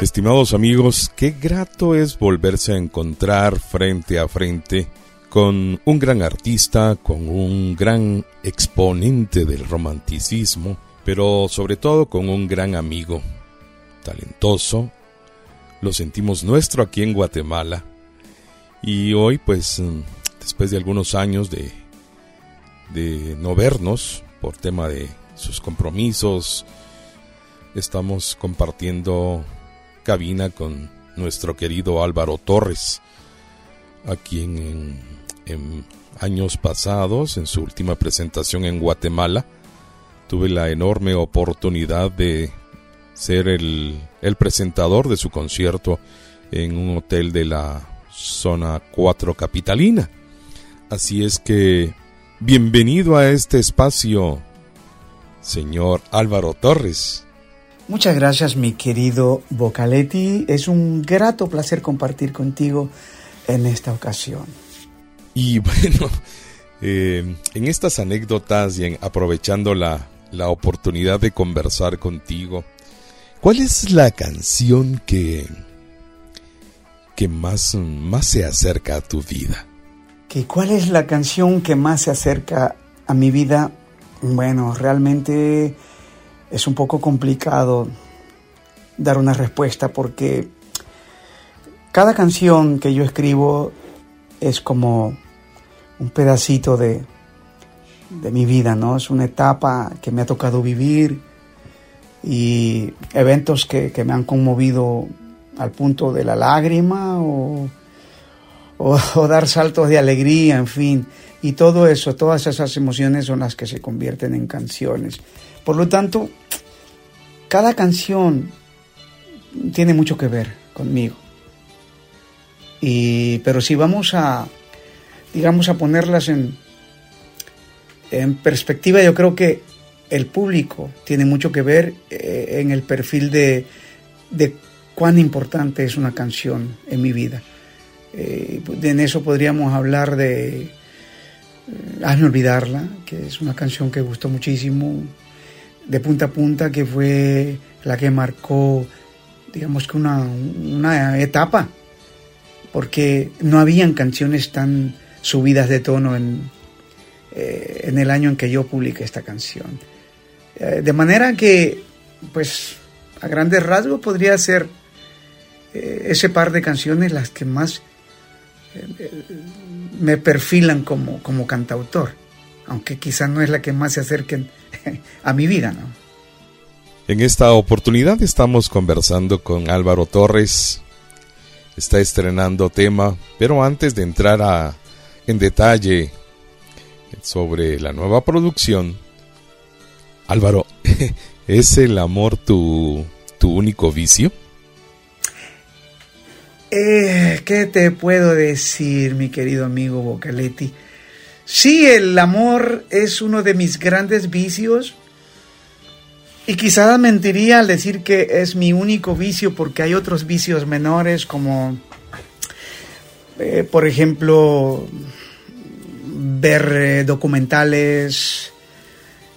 Estimados amigos, qué grato es volverse a encontrar frente a frente con un gran artista, con un gran exponente del romanticismo, pero sobre todo con un gran amigo, talentoso, lo sentimos nuestro aquí en Guatemala. Y hoy, pues, después de algunos años de, de no vernos por tema de sus compromisos, estamos compartiendo cabina con nuestro querido Álvaro Torres, a quien en, años pasados, en su última presentación en Guatemala, tuve la enorme oportunidad de ser el, el presentador de su concierto en un hotel de la zona 4 capitalina. Así es que, bienvenido a este espacio, señor Álvaro Torres. Muchas gracias, mi querido Vocaletti. Es un grato placer compartir contigo en esta ocasión. Y bueno, eh, en estas anécdotas y en, aprovechando la, la oportunidad de conversar contigo, ¿cuál es la canción que, que más, más se acerca a tu vida? ¿Que ¿Cuál es la canción que más se acerca a mi vida? Bueno, realmente es un poco complicado dar una respuesta porque cada canción que yo escribo es como un pedacito de, de mi vida, ¿no? Es una etapa que me ha tocado vivir y eventos que, que me han conmovido al punto de la lágrima o, o, o, dar saltos de alegría, en fin. Y todo eso, todas esas emociones son las que se convierten en canciones. Por lo tanto, cada canción tiene mucho que ver conmigo. Y, pero si vamos a, digamos, a ponerlas en, en perspectiva, yo creo que el público tiene mucho que ver eh, en el perfil de, cuán importante es una canción en mi vida. Eh, en eso podríamos hablar de eh, Hazme olvidarla, que es una canción que gustó muchísimo, de punta a punta, que fue la que marcó, digamos que una, una etapa, porque no habían canciones tan subidas de tono en, eh, en el año en que yo publiqué esta canción. Eh, de manera que, pues, a grandes rasgos podría ser eh, ese par de canciones las que más me perfilan como, como cantautor, aunque quizás no es la que más se acerquen a mi vida, ¿no? En esta oportunidad estamos conversando con Álvaro Torres. Está estrenando tema, pero antes de entrar a, en detalle sobre la nueva producción, Álvaro, ¿es el amor tu, tu único vicio? Eh, ¿Qué te puedo decir, mi querido amigo Bocaletti? Sí, el amor es uno de mis grandes vicios. Y quizás mentiría al decir que es mi único vicio porque hay otros vicios menores como, eh, por ejemplo, ver eh, documentales,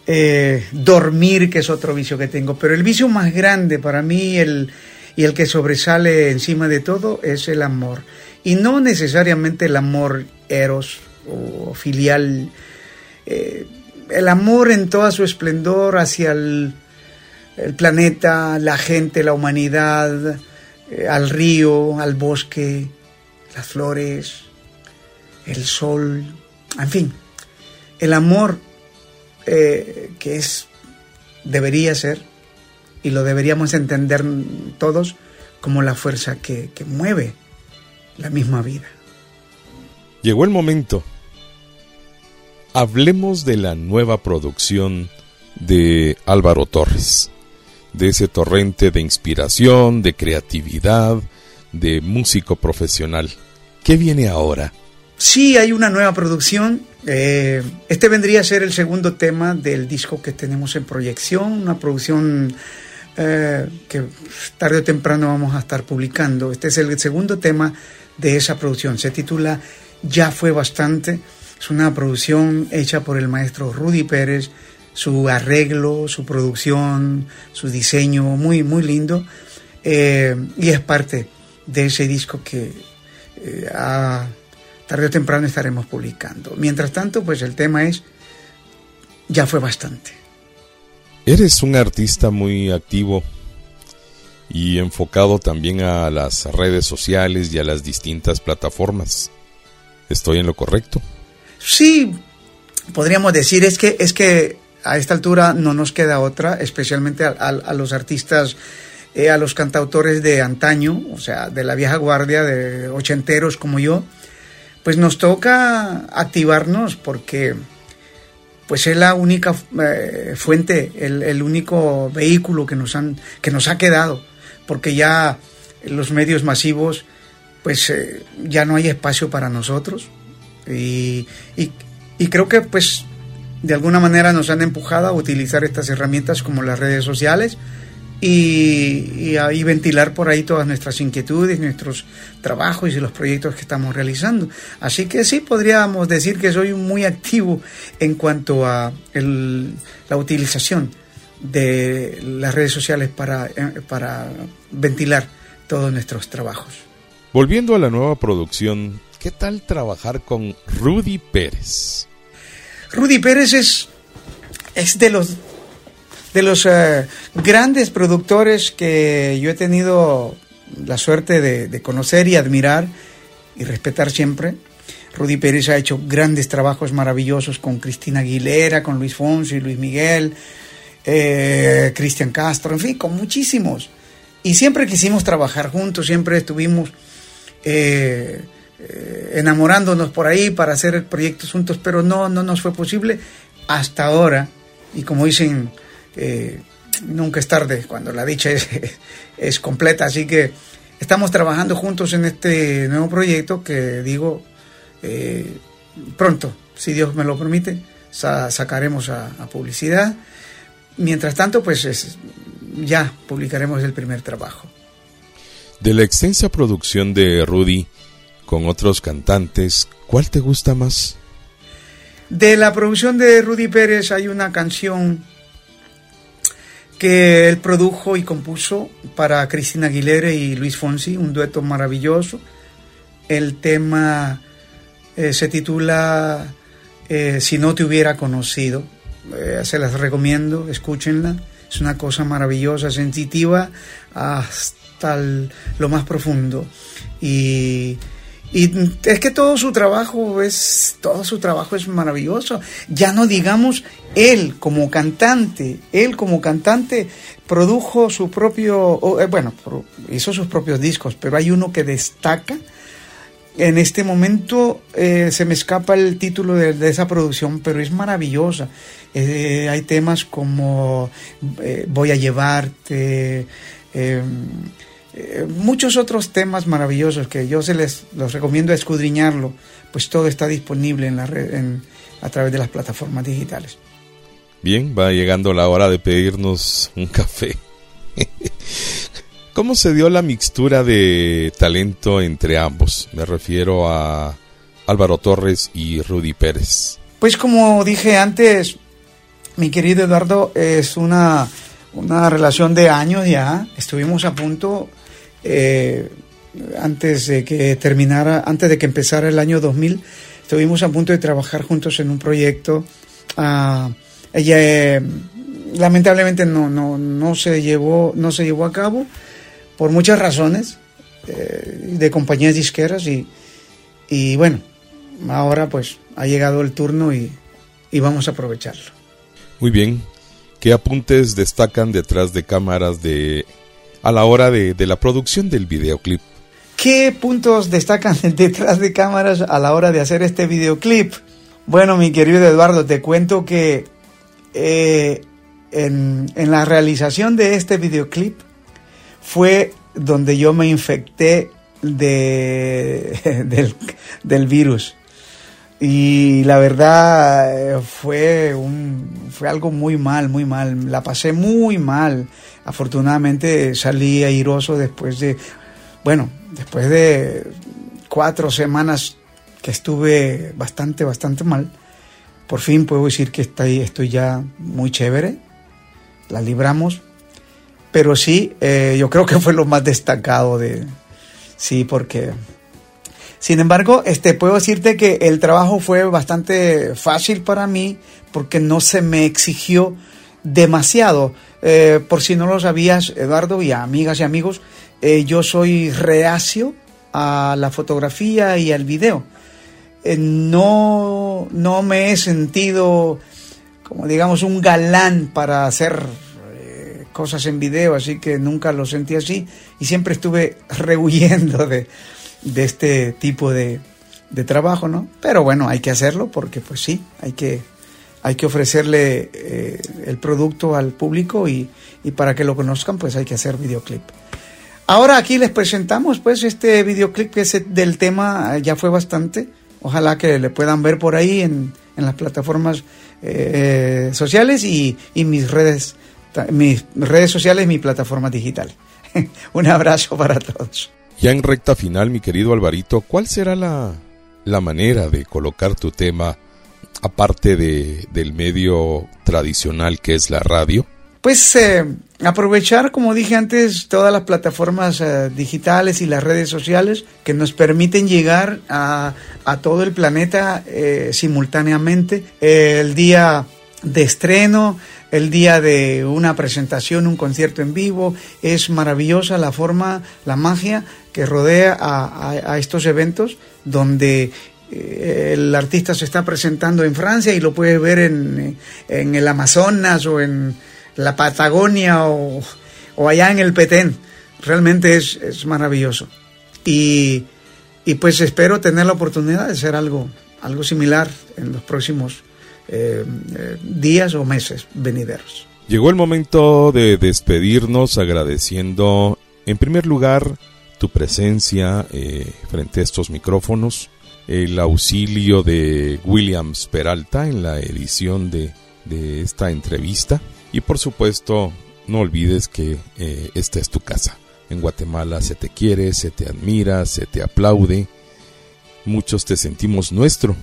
eh, dormir, que es otro vicio que tengo. Pero el vicio más grande para mí el, y el que sobresale encima de todo es el amor. Y no necesariamente el amor eros o filial, eh, el amor en toda su esplendor hacia el, planeta, la gente, la humanidad, eh, al río, al bosque, las flores, el sol, en fin, el amor eh, que es, debería ser, y lo deberíamos entender todos como la fuerza que mueve la misma vida. Llegó el momento. Hablemos de la nueva producción de Álvaro Torres, de ese torrente de inspiración, de creatividad, de músico profesional. ¿Qué viene ahora? Sí, hay una nueva producción. Eh, este vendría a ser el segundo tema del disco que tenemos en proyección, una producción eh, que tarde o temprano vamos a estar publicando. Este es el segundo tema de esa producción. Se titula Ya fue bastante. Es una producción hecha por el maestro Rudy Pérez, su arreglo, su producción, su diseño, muy, muy lindo. eh, y es parte de ese disco que eh, a tarde o temprano estaremos publicando. Mientras tanto, pues el tema es, ya fue bastante. Eres un artista muy activo y enfocado también a las redes sociales y a las distintas plataformas. ¿Estoy en lo correcto? Sí, podríamos decir es que es que a esta altura no nos queda otra, especialmente a, los artistas, eh, a los cantautores de antaño, o sea, de la vieja guardia, de ochenteros como yo, pues nos toca activarnos porque pues es la única eh, fuente, el, único vehículo que nos, han, que nos ha quedado, porque ya los medios masivos, pues eh, ya no hay espacio para nosotros. Y, y creo que pues de alguna manera nos han empujado a utilizar estas herramientas como las redes sociales y, y, ventilar por ahí todas nuestras inquietudes, nuestros trabajos y los proyectos que estamos realizando. Así que sí, podríamos decir que soy muy activo en cuanto a la utilización de las redes sociales para, eh, para ventilar todos nuestros trabajos. Volviendo a la nueva producción, ¿qué tal trabajar con Rudy Pérez? Rudy Pérez es, es de los, de los eh, grandes productores que yo he tenido la suerte de, conocer y admirar y respetar siempre. Rudy Pérez ha hecho grandes trabajos maravillosos con Cristina Aguilera, con Luis Fonsi, Luis Miguel, eh, Cristian Castro, en fin, con muchísimos. Y siempre quisimos trabajar juntos, siempre estuvimos eh, eh, enamorándonos por ahí para hacer proyectos juntos, pero no, no nos fue posible hasta ahora. Y como dicen, eh, nunca es tarde cuando la dicha es, es completa. Así que estamos trabajando juntos en este nuevo proyecto que digo, pronto, si Dios me lo permite, sacaremos a, publicidad. Mientras tanto, pues ya publicaremos el primer trabajo. De la extensa producción de Rudy, con otros cantantes, ¿cuál te gusta más? De la producción de Rudy Pérez hay una canción que él produjo y compuso para Cristina Aguilera y Luis Fonsi, un dueto maravilloso. El tema eh, se titula eh, Si no te hubiera conocido. Eh, se las recomiendo, escúchenla. Es una cosa maravillosa, sensitiva hasta lo más profundo. Y y es que todo su trabajo es, todo su trabajo es maravilloso. Ya no digamos él como cantante, él como cantante produjo su propio, eh, bueno, hizo sus propios discos, pero hay uno que destaca. En este momento eh, se me escapa el título de, esa producción, pero es maravillosa. Eh, hay temas como Voy a llevarte. Eh, muchos otros temas maravillosos que yo se les los recomiendo escudriñarlo, pues todo está disponible en la red, a través de las plataformas digitales. Bien, va llegando la hora de pedirnos un café. ¿Cómo se dio la mixtura de talento entre ambos? Me refiero a Álvaro Torres y Rudy Pérez. Pues como dije antes, mi querido Eduardo, es una, una relación de años ya. Estuvimos a punto eh, antes de que terminara, antes de que empezara el año 2000, estuvimos a punto de trabajar juntos en un proyecto. Ah, ella eh, lamentablemente no, no, no, se llevó, no se llevó a cabo por muchas razones eh, de compañías disqueras y, y bueno, ahora pues ha llegado el turno y, y vamos a aprovecharlo. Muy bien. ¿Qué apuntes destacan detrás de cámaras de a la hora de, la producción del videoclip. ¿Qué puntos destacan detrás de cámaras a la hora de hacer este videoclip? Bueno, mi querido Eduardo, te cuento que eh, en, la realización de este videoclip fue donde yo me infecté de, del, del virus. Y la verdad eh, fue, fue algo muy mal, muy mal. La pasé muy mal. Afortunadamente salí airoso después de, bueno, después de cuatro semanas que estuve bastante, bastante mal. Por fin puedo decir que estoy, estoy ya muy chévere. La libramos. pero sí, eh, yo creo que fue lo más destacado de, sí, porque, sin embargo, este, puedo decirte que el trabajo fue bastante fácil para mí porque no se me exigió demasiado. Eh, por si no lo sabías, Eduardo, y amigas y amigos, eh, yo soy reacio a la fotografía y al video. no, no me he sentido como digamos un galán para hacer cosas en video, así que nunca lo sentí así y siempre estuve rehuyendo de, de este tipo de, de, trabajo, ¿no? Pero bueno, hay que hacerlo porque pues sí, hay que, hay que ofrecerle eh, el producto al público y, y, para que lo conozcan pues hay que hacer videoclip. Ahora aquí les presentamos pues este videoclip que es del tema, ya fue bastante, ojalá que le puedan ver por ahí en, en las plataformas eh, sociales y, y mis redes mis redes sociales, mi plataforma digital. Un abrazo para todos. Ya en recta final, mi querido Alvarito, ¿cuál será la, la manera de colocar tu tema aparte de, del medio tradicional que es la radio? Pues eh, aprovechar, como dije antes, todas las plataformas eh, digitales y las redes sociales que nos permiten llegar a, a todo el planeta eh, simultáneamente. el día de estreno, el día de una presentación, un concierto en vivo. Es maravillosa la forma, la magia que rodea a, estos eventos donde eh, el artista se está presentando en Francia y lo puede ver en, el Amazonas o en la Patagonia o, allá en el Petén. Realmente es, maravilloso. Y, y, pues espero tener la oportunidad de hacer algo, algo similar en los próximos eh, eh, días o meses venideros. Llegó el momento de despedirnos agradeciendo en primer lugar tu presencia eh, frente a estos micrófonos, el auxilio de Williams Peralta en la edición de, de esta entrevista y por supuesto no olvides que esta es tu casa. En Guatemala se te quiere, se te admira, se te aplaude. Muchos te sentimos nuestro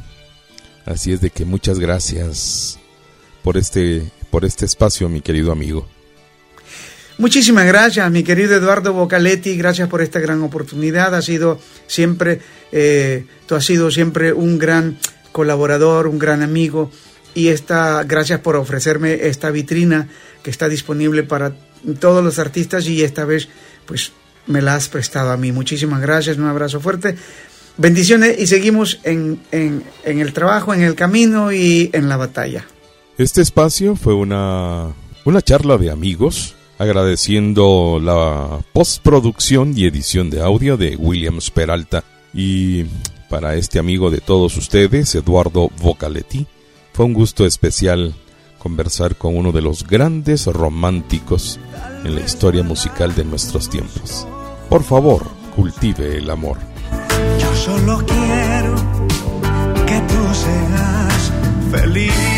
Así es de que muchas gracias por este, por este espacio, mi querido amigo. Muchísimas gracias, mi querido Eduardo Bocaletti, gracias por esta gran oportunidad. Ha sido siempre, eh, tú has sido siempre un gran colaborador, un gran amigo y esta, gracias por ofrecerme esta vitrina que está disponible para todos los artistas y esta vez pues me la has prestado a mí. Muchísimas gracias, un abrazo fuerte. Bendiciones y seguimos en, el trabajo, en el camino y en la batalla. Este espacio fue una, una charla de amigos, agradeciendo la postproducción y edición de audio de Williams Peralta. Y para este amigo de todos ustedes, Eduardo Vocaletti, fue un gusto especial conversar con uno de los grandes románticos en la historia musical de nuestros tiempos. Por favor, cultive el amor. Solo quiero que tú seas feliz.